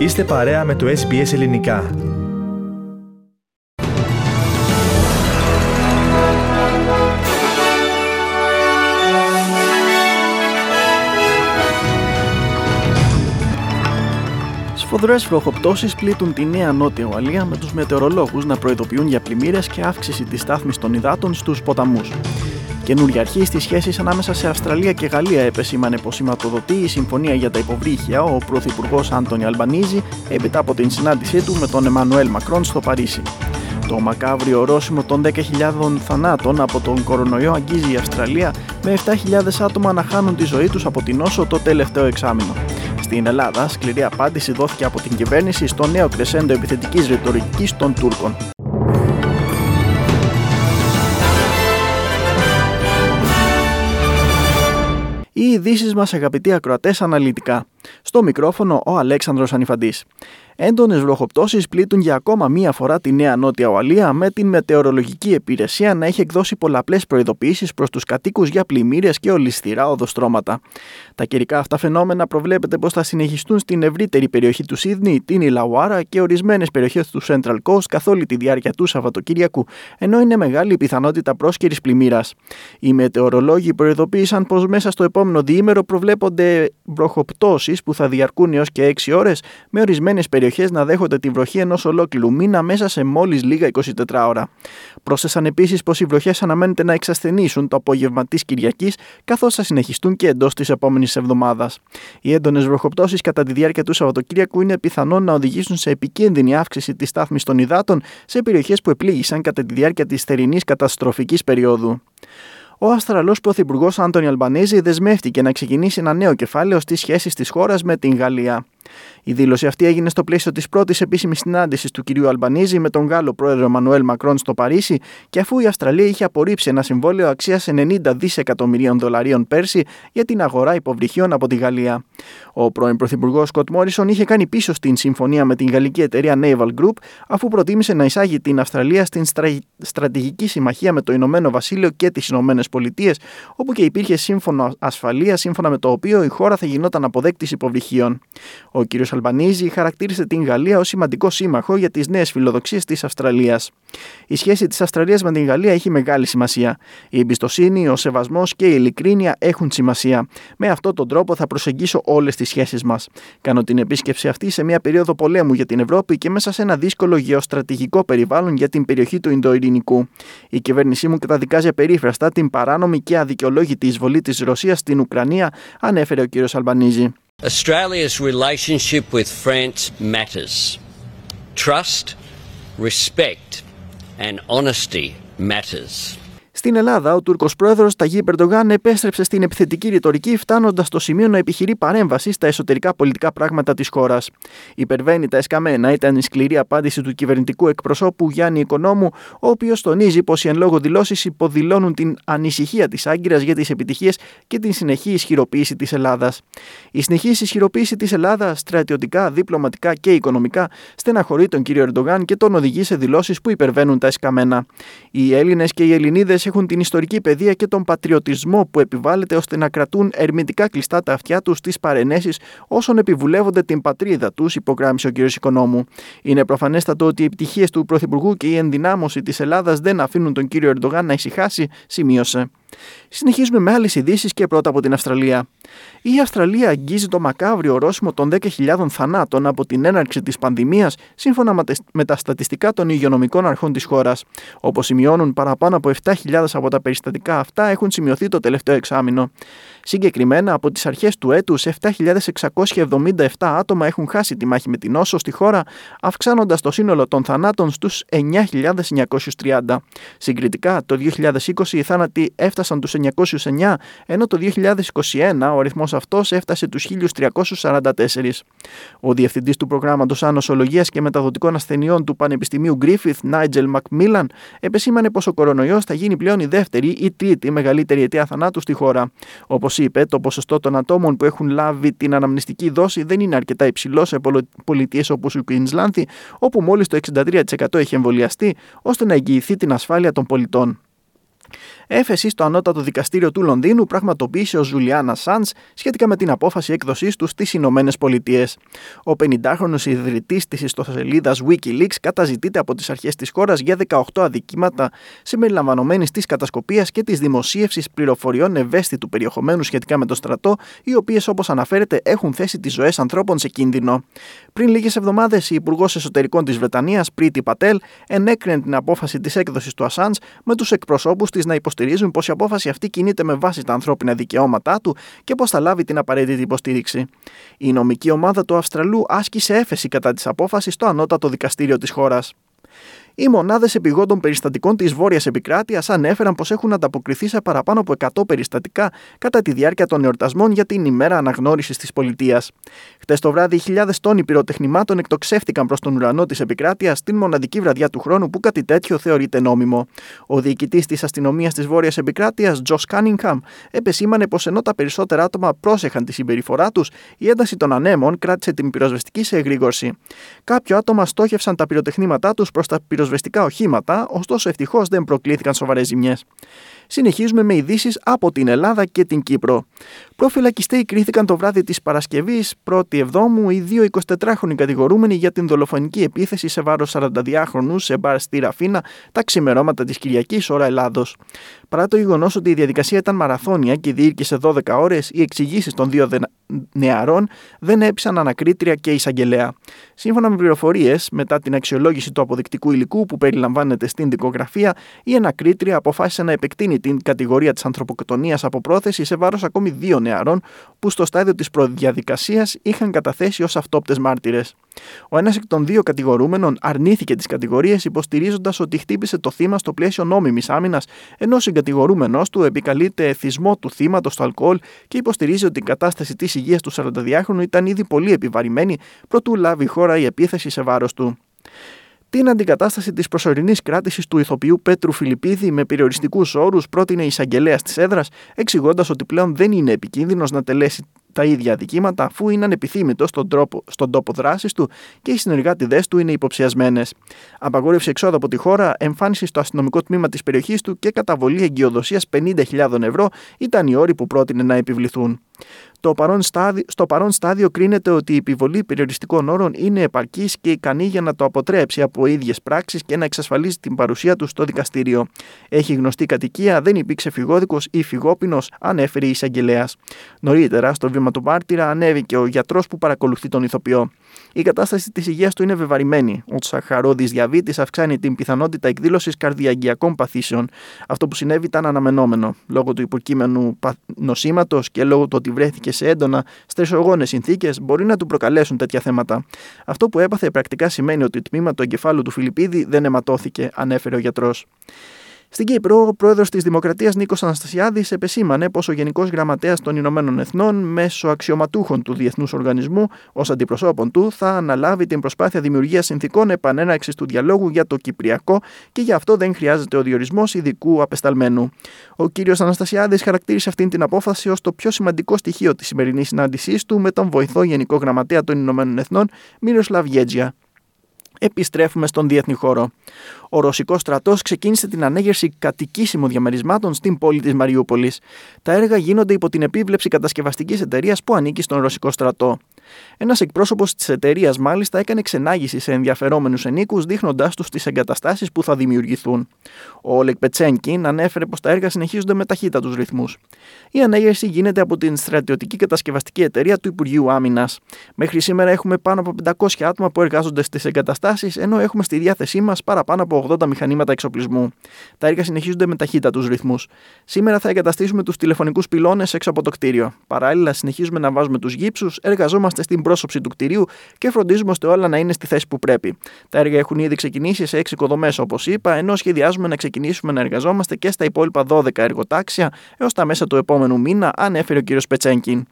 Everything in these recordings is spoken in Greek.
Είστε παρέα με το SBS Ελληνικά. Σφοδρές βροχοπτώσεις πλήττουν τη νέα νότια Ουαλία με τους μετεωρολόγους να προειδοποιούν για πλημμύρες και αύξηση της στάθμης των υδάτων στους ποταμούς. Καινούργια αρχή στις σχέσεις ανάμεσα σε Αυστραλία και Γαλλία επεσήμανε πως σηματοδοτεί η συμφωνία για τα υποβρύχια ο Πρωθυπουργός Άντωνι Αλμπανίζη έπειτα από την συνάντησή του με τον Εμμανουέλ Μακρόν στο Παρίσι. Το μακάβριο ορόσημο των 10.000 θανάτων από τον κορονοϊό αγγίζει η Αυστραλία με 7.000 άτομα να χάνουν τη ζωή τους από την όσο το τελευταίο εξάμεινο. Στην Ελλάδα, σκληρή απάντηση δόθηκε από την κυβέρνηση στο νέο κρεσέντο επιθετικής ρητορικής των Τούρκων. Οι ειδήσεις μας, αγαπητοί ακροατές, αναλυτικά. Στο μικρόφωνο ο Αλέξανδρος Ανιφαντής. Έντονες βροχοπτώσεις πλήττουν για ακόμα μία φορά τη Νέα Νότια Ουαλία, με την μετεωρολογική υπηρεσία να έχει εκδώσει πολλαπλές προειδοποιήσεις προς τους κατοίκους για πλημμύρες και ολισθηρά οδοστρώματα. Τα καιρικά αυτά φαινόμενα προβλέπεται πως θα συνεχιστούν στην ευρύτερη περιοχή του Σίδνη, την Ιλαουάρα και ορισμένες περιοχές του Central Coast καθ' όλη τη διάρκεια του Σαββατοκύριακου, ενώ είναι μεγάλη η πιθανότητα πρόσκαιρης πλημμύρας. Οι μετεωρολόγοι προειδοποίησαν πως μέσα στο επόμενο διήμερο προβλέπονται βροχοπτώσεις που θα διαρκούν έως και 6 ώρες, με ορισμένες περιοχές περιοχές να δέχονται τη βροχή ενός ολόκληρου μήνα μέσα σε μόλις λίγα 24 ώρα. Πρόσθεσαν επίσης πως οι βροχές αναμένεται να εξασθενήσουν το απόγευμα της Κυριακής, καθώς θα συνεχιστούν και εντός της επόμενης εβδομάδας. Οι έντονες βροχοπτώσεις κατά τη διάρκεια του Σαββατοκύριακου είναι πιθανόν να οδηγήσουν σε επικίνδυνη αύξηση της στάθμης των υδάτων σε περιοχές που επλήγησαν κατά τη διάρκεια της θερινής καταστροφικής περίοδου. Ο Αυστραλός Πρωθυπουργός Άντωνι Αλμπανίζη δεσμεύτηκε να ξεκινήσει ένα νέο κεφάλαιο στις σχέσεις της χώρας με την Γαλλία. Η δήλωση αυτή έγινε στο πλαίσιο της πρώτης επίσημης συνάντησης του κυρίου Αλμπανίζη με τον Γάλλο πρόεδρο Μανουέλ Μακρόν στο Παρίσι και αφού η Αυστραλία είχε απορρίψει ένα συμβόλαιο αξίας 90 δισεκατομμυρίων δολαρίων πέρσι για την αγορά υποβρυχίων από τη Γαλλία. Ο πρώην πρωθυπουργός Σκοτ Μόρισον είχε κάνει πίσω στην συμφωνία με την γαλλική εταιρεία Naval Group αφού προτίμησε να εισάγει την Αυστραλία στην στρα... στρατηγική συμμαχία με το Ηνωμένο Βασίλειο και τις Ηνωμένες Πολιτείες, όπου και υπήρχε σύμφωνο ασφαλείας σύμφωνα με το οποίο η χώρα θα γινόταν αποδέκτης υποβρυχίων. Ο κ. Αλμπανίζη χαρακτήρισε την Γαλλία ως σημαντικό σύμμαχο για τις νέες φιλοδοξίες της Αυστραλίας. Η σχέση της Αυστραλίας με την Γαλλία έχει μεγάλη σημασία. Η εμπιστοσύνη, ο σεβασμός και η ειλικρίνεια έχουν σημασία. Με αυτόν τον τρόπο θα προσεγγίσω όλες τις σχέσεις μας. Κάνω την επίσκεψη αυτή σε μια περίοδο πολέμου για την Ευρώπη και μέσα σε ένα δύσκολο γεωστρατηγικό περιβάλλον για την περιοχή του Ινδοειρηνικού. Η κυβέρνησή μου καταδικάζει απερίφραστα την παράνομη και αδικαιολόγητη εισβολή της Ρωσίας στην Ουκρανία, ανέφερε ο κ. Αλμπανίζη. Australia's relationship with France matters. Trust, respect, and honesty matters. Στην Ελλάδα, ο Τούρκος πρόεδρος Ταγί Περντογάν επέστρεψε στην επιθετική ρητορική, φτάνοντας στο σημείο να επιχειρεί παρέμβαση στα εσωτερικά πολιτικά πράγματα της χώρας. Υπερβαίνει τα εσκαμμένα ήταν η σκληρή απάντηση του κυβερνητικού εκπροσώπου Γιάννη Οικονόμου, ο οποίος τονίζει πως οι εν λόγω δηλώσεις υποδηλώνουν την ανησυχία της Άγκυρας για τις επιτυχίες και την συνεχή ισχυροποίηση της Ελλάδας. Η συνεχής ισχυροποίηση της Ελλάδας, στρατιωτικά, διπλωματικά και οικονομικά, στεναχωρεί τον κύριο Ερντογάν και τον οδηγεί σε δηλώσεις που υπερβαίνουν τα εσκαμμένα. Οι Έλληνες και οι Ελληνίδες έχουν την ιστορική παιδεία και τον πατριωτισμό που επιβάλλεται ώστε να κρατούν ερμητικά κλειστά τα αυτιά τους στις παρενέσεις όσων επιβουλεύονται την πατρίδα τους, υπογράμμισε ο κ. Οικονόμου. Είναι προφανέστατο ότι οι επιτυχίες του Πρωθυπουργού και η ενδυνάμωση της Ελλάδας δεν αφήνουν τον κύριο Ερντογάν να ησυχάσει, σημείωσε. Συνεχίζουμε με άλλες ειδήσεις και πρώτα από την Αυστραλία. Η Αυστραλία αγγίζει το μακάβριο ορόσημο των 10.000 θανάτων από την έναρξη της πανδημίας, σύμφωνα με τα στατιστικά των υγειονομικών αρχών της χώρας. Όπως σημειώνουν, παραπάνω από 7.000 από τα περιστατικά αυτά έχουν σημειωθεί το τελευταίο εξάμεινο. Συγκεκριμένα, από τις αρχές του έτους, 7.677 άτομα έχουν χάσει τη μάχη με την νόσο στη χώρα, αυξάνοντας το σύνολο των θανάτων στους 9.930. Συγκριτικά, το 2020 οι θάνατοι έφτασαν τους 909, ενώ το 2021 ο αριθμός αυτός έφτασε τους 1.344. Ο διευθυντής του προγράμματος Ανοσολογία και Μεταδοτικών Ασθενειών του Πανεπιστημίου Γκρίφιθ, Νάιτζελ Μακμίλαν, επεσήμανε πως ο κορονοϊός θα γίνει πλέον η δεύτερη ή τρίτη μεγαλύτερη αιτία θανάτου στη χώρα. Όπως είπε, το ποσοστό των ατόμων που έχουν λάβει την αναμνηστική δόση δεν είναι αρκετά υψηλό σε πολιτείες όπως η Κουίνσλάνθη, όπου μόλις το 63% έχει εμβολιαστεί, ώστε να εγγυηθεί την ασφάλεια των πολιτών. Έφεση στο ανώτατο δικαστήριο του Λονδίνου πραγματοποίησε ο Ζουλιάνα Σάντς σχετικά με την απόφαση έκδοσής του στις Ηνωμένες Πολιτείες. Ο 50χρονο ιδρυτής της ιστοσελίδας Wikileaks καταζητείται από τις αρχές της χώρας για 18 αδικήματα συμπεριλαμβανομένης της κατασκοπίας και της δημοσίευσης πληροφοριών ευαίσθητου περιεχομένου σχετικά με το στρατό, οι οποίες όπως αναφέρεται έχουν θέσει τις ζωές ανθρώπων σε κίνδυνο. Πριν λίγες εβδομάδες, η Υπουργός Εσωτερικών της Βρετανίας, Πρίτη Πατέλ, ενέκρινε την απόφαση της έκδοσης του Ασάντ με τους εκπροσώπους της να υποστηρίζουν πως η απόφαση αυτή κινείται με βάση τα ανθρώπινα δικαιώματά του και πως θα λάβει την απαραίτητη υποστήριξη. Η νομική ομάδα του Αυστραλού άσκησε έφεση κατά της απόφασης στο ανώτατο δικαστήριο της χώρας. Οι μονάδες επιγόντων περιστατικών της Βόρειας Επικράτειας ανέφεραν πως έχουν ανταποκριθεί σε παραπάνω από 100 περιστατικά κατά τη διάρκεια των εορτασμών για την ημέρα αναγνώρισης της πολιτείας. Χτες το βράδυ, χιλιάδες τόνοι πυροτεχνημάτων εκτοξεύτηκαν προς τον ουρανό της Επικράτειας την μοναδική βραδιά του χρόνου που κάτι τέτοιο θεωρείται νόμιμο. Ο διοικητής της αστυνομίας της Βόρειας Επικράτειας, Τζος Κάνιγχαμ, επεσήμανε πως ενώ τα περισσότερα άτομα πρόσεχαν τη συμπεριφορά τους, η ένταση των ανέμων κράτησε την πυροσβεστική σε εγρήγορση. Κάποια άτομα στόχευσαν τα πυροτεχνήματά τους προς τα πυροσβεστικά οχήματα, ωστόσο ευτυχώς δεν προκλήθηκαν σοβαρές ζημιές. Συνεχίζουμε με ειδήσεις από την Ελλάδα και την Κύπρο. Προφυλακιστέοι κρίθηκαν το βράδυ της Παρασκευής, 1η Εβδόμου, οι δύο 24χρονοι κατηγορούμενοι για την δολοφονική επίθεση σε βάρος 42χρονου σε μπαρ στη Ραφίνα τα ξημερώματα της Κυριακής, ώρα Ελλάδος. Παρά το γεγονός ότι η διαδικασία ήταν μαραθώνια και διήρκησε 12 ώρες, οι εξηγήσεις των δύο νεαρών δεν έπεισαν ανακρίτρια και εισαγγελέα. Σύμφωνα με πληροφορίες, μετά την αξιολόγηση του αποδεικτικού υλικού που περιλαμβάνεται στην δικογραφία, η ανακρίτρια αποφάσισε να επεκτείνει την κατηγορία της ανθρωποκτονίας από πρόθεση σε βάρος ακόμη δύο νεαρών που στο στάδιο της προδιαδικασίας είχαν καταθέσει ως αυτόπτες μάρτυρες. Ο ένας εκ των δύο κατηγορούμενων αρνήθηκε τις κατηγορίες υποστηρίζοντας ότι χτύπησε το θύμα στο πλαίσιο νόμιμης άμυνας, ενώ ο συγκατηγορούμενο του επικαλείται εθισμό του θύματος στο αλκοόλ και υποστηρίζει ότι η κατάσταση της υγείας του 42χρονου ήταν ήδη πολύ επιβαρημένη προτού λάβει η χώρα η επίθεση σε βάρος του την αντικατάσταση της προσωρινής κράτησης του ηθοποιού Πέτρου Φιλιππίδη με περιοριστικούς όρους πρότεινε η εισαγγελέας της έδρας, εξηγώντας ότι πλέον δεν είναι επικίνδυνος να τελέσει τα ίδια αδικήματα αφού είναι ανεπιθύμητος στον, τρόπο, στον τόπο δράσης του και οι συνεργάτηδές του είναι υποψιασμένες. Απαγόρευση εξόδου από τη χώρα, εμφάνιση στο αστυνομικό τμήμα της περιοχής του και καταβολή εγκυοδοσίας 50.000 ευρώ ήταν οι όροι που πρότεινε να επιβληθούν. Το παρόν στάδιο, στο παρόν στάδιο κρίνεται ότι η επιβολή περιοριστικών όρων είναι επαρκής και ικανή για να το αποτρέψει από ίδιες πράξεις και να εξασφαλίζει την παρουσία του στο δικαστήριο. Έχει γνωστή κατοικία, δεν υπήρξε φυγόδικος ή φυγόπινος, ανέφερε η εισαγγελέας. Νωρίτερα, στο βήμα του μάρτυρα, ανέβηκε ο γιατρός που παρακολουθεί τον ηθοποιό. Η κατάσταση της υγείας του είναι βεβαρημένη. Ο τσαχαρόδης διαβήτης αυξάνει την πιθανότητα εκδήλωσης καρδιαγγειακών παθήσεων. Αυτό που συνέβη ήταν αναμενόμενο. Λόγω του υποκείμενου νοσήματος και λόγω του ότι βρέθηκε σε έντονα στρεσογόνες συνθήκες, μπορεί να του προκαλέσουν τέτοια θέματα. Αυτό που έπαθε πρακτικά σημαίνει ότι το τμήμα του εγκεφάλου του Φιλιππίδη δεν αιματώθηκε, ανέφερε ο γιατρός. Στην Κύπρο, ο πρόεδρος της Δημοκρατίας Νίκος Αναστασιάδης επεσήμανε πως ο Γενικός Γραμματέας των Ηνωμένων Εθνών, μέσω αξιωματούχων του Διεθνούς Οργανισμού, ως αντιπροσώπων του, θα αναλάβει την προσπάθεια δημιουργίας συνθηκών επανέναρξη του διαλόγου για το Κυπριακό και γι' αυτό δεν χρειάζεται ο διορισμός ειδικού απεσταλμένου. Ο κ. Αναστασιάδης χαρακτήρισε αυτή την απόφαση ως το πιο σημαντικό στοιχείο της σημερινής συνάντησής του με τον βοηθό Γενικό Γραμματέα των Ηνωμένων Εθνών, Μύριο Λαβιέτζια επιστρέφουμε στον διεθνή χώρο. Ο Ρωσικός στρατός ξεκίνησε την ανέγερση κατοικήσιμων διαμερισμάτων στην πόλη της Μαριούπολης. Τα έργα γίνονται υπό την επίβλεψη κατασκευαστικής εταιρείας που ανήκει στον Ρωσικό στρατό. Ένας εκπρόσωπος της εταιρείας, μάλιστα, έκανε ξενάγηση σε ενδιαφερόμενους ενίκους, δείχνοντάς τους τις εγκαταστάσεις που θα δημιουργηθούν. Ο Όλεκ Πετσένκιν ανέφερε πως τα έργα συνεχίζονται με ταχύτατους ρυθμούς. Η ανέγερση γίνεται από την στρατιωτική κατασκευαστική εταιρεία του Υπουργείου Άμυνας. Μέχρι σήμερα έχουμε πάνω από 500 άτομα που εργάζονται στις εγκαταστάσεις, ενώ έχουμε στη διάθεσή μας παραπάνω από 80 μηχανήματα εξοπλισμού. Τα έργα συνεχίζονται με ταχύτατους ρυθμούς. Σήμερα θα εγκαταστήσουμε τους τηλεφωνικούς πυλώνες έξω από το κτίριο. Παράλληλα, συνεχίζουμε να βάζουμε τους γύψους, εργαζόμαστε στην πρόσωψη του κτηρίου και φροντίζουμε ώστε όλα να είναι στη θέση που πρέπει. Τα έργα έχουν ήδη ξεκινήσει σε 6 οικοδομές, όπως είπα, ενώ σχεδιάζουμε να ξεκινήσουμε να εργαζόμαστε και στα υπόλοιπα 12 εργοτάξια έως τα μέσα του επόμενου μήνα, ανέφερε ο κ. Πετσένκιν.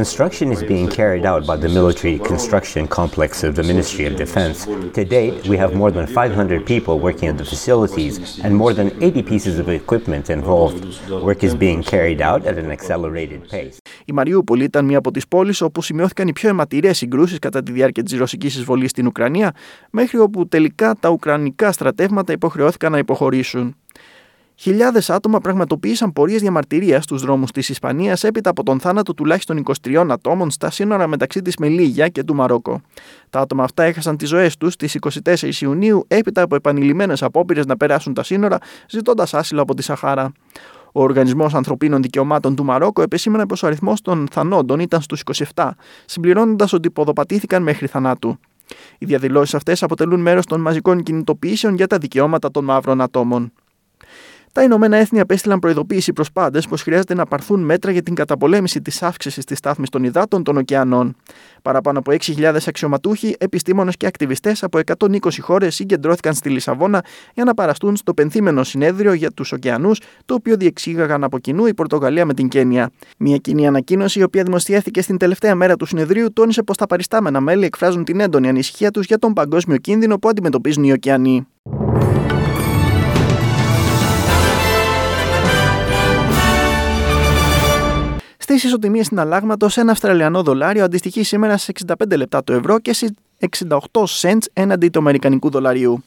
Construction is being carried out by the military construction complex of the Ministry of Defense. To date, we have more than 500 people working at the facilities and more than 80 pieces of equipment involved. Work is being carried out at an accelerated pace. Η Μαριούπολη ήταν μία από τις πόλεις όπου σημειώθηκαν οι πιο αιματηρές συγκρούσεις κατά τη διάρκεια της ρωσικής εισβολής στην Ουκρανία, μέχρι όπου τελικά τα ουκρανικά στρατεύματα υποχρεώθηκαν να υποχωρήσουν. Χιλιάδες άτομα πραγματοποίησαν πορείες διαμαρτυρίας στους δρόμους της Ισπανίας έπειτα από τον θάνατο τουλάχιστον 23 ατόμων στα σύνορα μεταξύ της Μελίγια και του Μαρόκο. Τα άτομα αυτά έχασαν τις ζωές τους στις 24 Ιουνίου έπειτα από επανειλημμένες απόπειρες να περάσουν τα σύνορα ζητώντας άσυλο από τη Σαχάρα. Ο Οργανισμός Ανθρωπίνων Δικαιωμάτων του Μαρόκο επεσήμανε πως ο αριθμός των θανόντων ήταν στους 27, συμπληρώνοντας ότι ποδοπατήθηκαν μέχρι θανάτου. Οι διαδηλώσεις αυτές αποτελούν μέρος των μαζικών κινητοποιήσεων για τα δικαιώματα των μαύρων ατόμων. Τα Ηνωμένα Έθνη απέστειλαν προειδοποίηση προς πάντες πως χρειάζεται να πάρθουν μέτρα για την καταπολέμηση της αύξησης της στάθμης των υδάτων των ωκεανών. Παραπάνω από 6.000 αξιωματούχοι, επιστήμονες και ακτιβιστές από 120 χώρες συγκεντρώθηκαν στη Λισαβόνα για να παραστούν στο πενθήμενο συνέδριο για τους ωκεανούς, το οποίο διεξήγαγαν από κοινού η Πορτογαλία με την Κένια. Μια κοινή ανακοίνωση, η οποία δημοσιεύθηκε στην τελευταία μέρα του συνεδρίου, τόνισε πως τα παριστάμενα μέλη εκφράζουν την έντονη ανησυχία τους για τον παγκόσμιο κίνδυνο που αντιμετωπίζουν οι ωκεανοί. Στι ισοτιμίε συναλλάγματος, ένα Αυστραλιανό δολάριο αντιστοιχεί σήμερα σε 65 λεπτά το ευρώ και σε 68 cents έναντι του Αμερικανικού δολαρίου.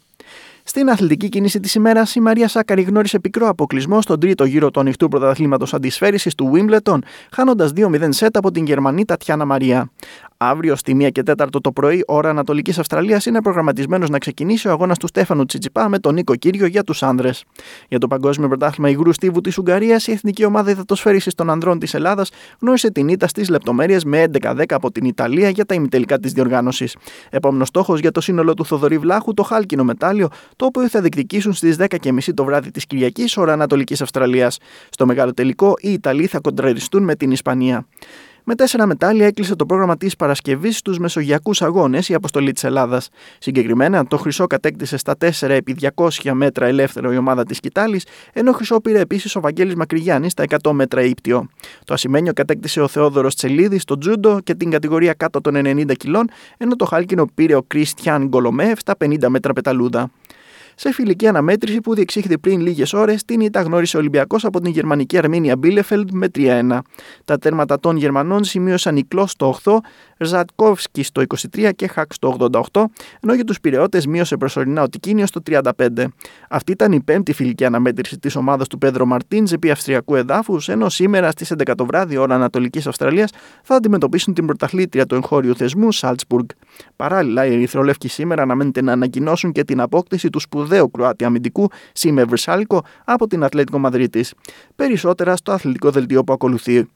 Στην αθλητική κίνηση της ημέρας, η Μαρία Σάκαρη γνώρισε πικρό αποκλεισμό στον τρίτο γύρο του ανοιχτού πρωταθλήματος αντισφαίρισης του Wimbledon, χάνοντας 2-0 σετ από την Γερμανή Τατιάνα Μαρία. Αύριο στη 1 και 4 το πρωί, ώρα Ανατολικής Αυστραλίας, είναι προγραμματισμένος να ξεκινήσει ο αγώνας του Στέφανου Τσιτσιπά με τον Νίκο Κύριο για τους άνδρες. Για το Παγκόσμιο Πρωτάθλημα Υγρού Στίβου της Ουγγαρίας, η Εθνική Ομάδα Υδατοσφαίρισης των Ανδρών της Ελλάδας γνώρισε την ήττα στις λεπτομέρειες με 11-10 από την Ιταλία για τα ημιτελικά της διοργάνωσης. Επόμενος στόχος για το σύνολο του Θοδωρή Βλάχου, το χάλκινο μετάλλιο, το οποίο θα διεκδικήσουν στις 10.30 το βράδυ της Κυριακής, ώρα Ανατολικής Αυστραλίας. Στο μεγάλο τελικό, οι Ιταλοί θα κοντραριστούν με την Ισπανία. Με τέσσερα μετάλλια έκλεισε το πρόγραμμα της Παρασκευής στους Μεσογειακούς Αγώνες η αποστολή της Ελλάδας. Συγκεκριμένα, το χρυσό κατέκτησε στα 4 επί 200 μέτρα ελεύθερο η ομάδα της Κιτάλης, ενώ χρυσό πήρε επίσης ο Βαγγέλης Μακρυγιάννη στα 100 μέτρα ύπτιο. Το ασημένιο κατέκτησε ο Θεόδωρος Τσελίδης στο τζούντο και την κατηγορία κάτω των 90 κιλών, ενώ το χάλκινο πήρε ο Κρίστιαν Γκολομέφ στα 50 μέτρα πεταλούδα σε φιλική αναμέτρηση που διεξήχθη πριν λίγες ώρες, την ήττα γνώρισε ο Ολυμπιακός από την γερμανική Αρμίνια Μπίλεφελντ με 3-1. Τα τέρματα των Γερμανών σημείωσαν η Κλό στο 8, Rzadkowski στο 23 και Χακ στο 88, ενώ για τους Πυρεώτε μείωσε προσωρινά ο Τικίνιος στο 35. Αυτή ήταν η πέμπτη φιλική αναμέτρηση της ομάδας του Πέδρο Μαρτίν επί Αυστριακού εδάφους, ενώ σήμερα στις 11 το βράδυ ώρα Ανατολικής Αυστραλίας θα αντιμετωπίσουν την πρωταθλήτρια του εγχώριου θεσμού Σάλτσμπουργκ. Παράλληλα, οι Ερυθρολεύκοι σήμερα αναμένεται να ανακοινώσουν και την απόκτηση του σπουδαίου Κροάτι αμυντικού Σίμε Βρυσάλικο από την Ατλέτικο Μαδρίτης. Περισσότερα στο αθλητικό δελτίο που ακολουθεί.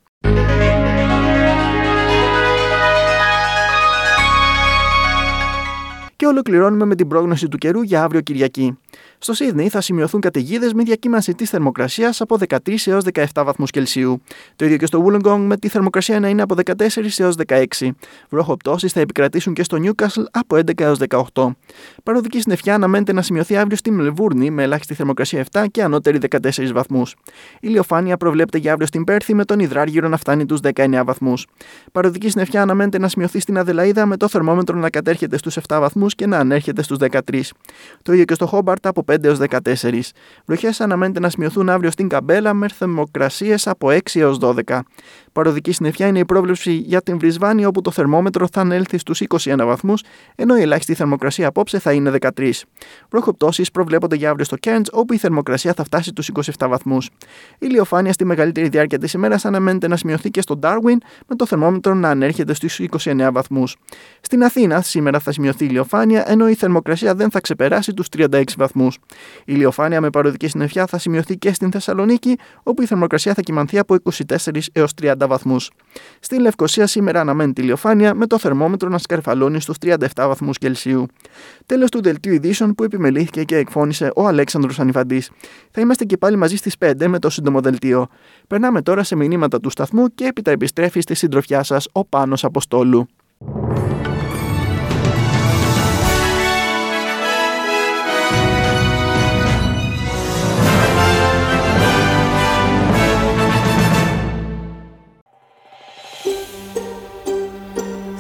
Και ολοκληρώνουμε με την πρόγνωση του καιρού για αύριο Κυριακή. Στο Σίδνεϊ θα σημειωθούν καταιγίδες με διακύμανση της θερμοκρασίας από 13 έως 17 βαθμούς Κελσίου. Το ίδιο και στο Wollongong με τη θερμοκρασία να είναι από 14 έως 16. Βροχοπτώσεις θα επικρατήσουν και στο Newcastle από 11 έως 18. Παροδική συννεφιά αναμένεται να σημειωθεί αύριο στη Μελβούρνη με ελάχιστη θερμοκρασία 7 και ανώτερη 14 βαθμούς. Η ηλιοφάνεια προβλέπεται για αύριο στην Πέρθη με τον υδράργυρο να φτάνει τους 19 βαθμούς. Παροδική συννεφιά αναμένεται να σημειωθεί στην Αδελαίδα με το θερμόμετρο να κατέρχεται στους 7 βαθμούς και να ανέρχεται στους 13. Το ίδιο και στο Χόμπαρτ από 5 έως 14. Βροχές αναμένεται να σημειωθούν αύριο στην Καμπέλα με θερμοκρασίες από 6 έως 12. Παροδική συννεφιά είναι η πρόβλεψη για την Βρισβάνη όπου το θερμόμετρο θα ανέλθει στους 21 βαθμούς, ενώ η ελάχιστη θερμοκρασία απόψε θα είναι 13. Βροχοπτώσεις προβλέπονται για αύριο στο Κέντ, όπου η θερμοκρασία θα φτάσει στου 27 βαθμούς. Η ηλιοφάνεια στη μεγαλύτερη διάρκεια της ημέρας αναμένεται να σημειωθεί και στο Darwin, με το θερμόμετρο να ανέρχεται στους 29 βαθμούς. Στην Αθήνα σήμερα θα σημειωθεί ηλιοφάνεια, ενώ η θερμοκρασία δεν θα ξεπεράσει τους 36 βαθμούς. Η ηλιοφάνεια με παροδική συννεφιά θα σημειωθεί και στην Θεσσαλονίκη, όπου η θερμοκρασία θα κοιμανθεί από 24 έως 30 βαθμούς. Στη Λευκοσία σήμερα αναμένεται ηλιοφάνεια με το θερμόμετρο να σκαρφαλώνει στους 37 βαθμούς Κελσίου. Τέλος του δελτίου ειδήσεων που επιμελήθηκε και εκφώνησε ο Αλέξανδρος Ανιφαντή. Θα είμαστε και πάλι μαζί στις 5 με το σύντομο δελτίο. Περνάμε τώρα σε μηνύματα του σταθμού και έπειτα επιστρέφει στη συντροφιά σας ο Πάνος Αποστόλου.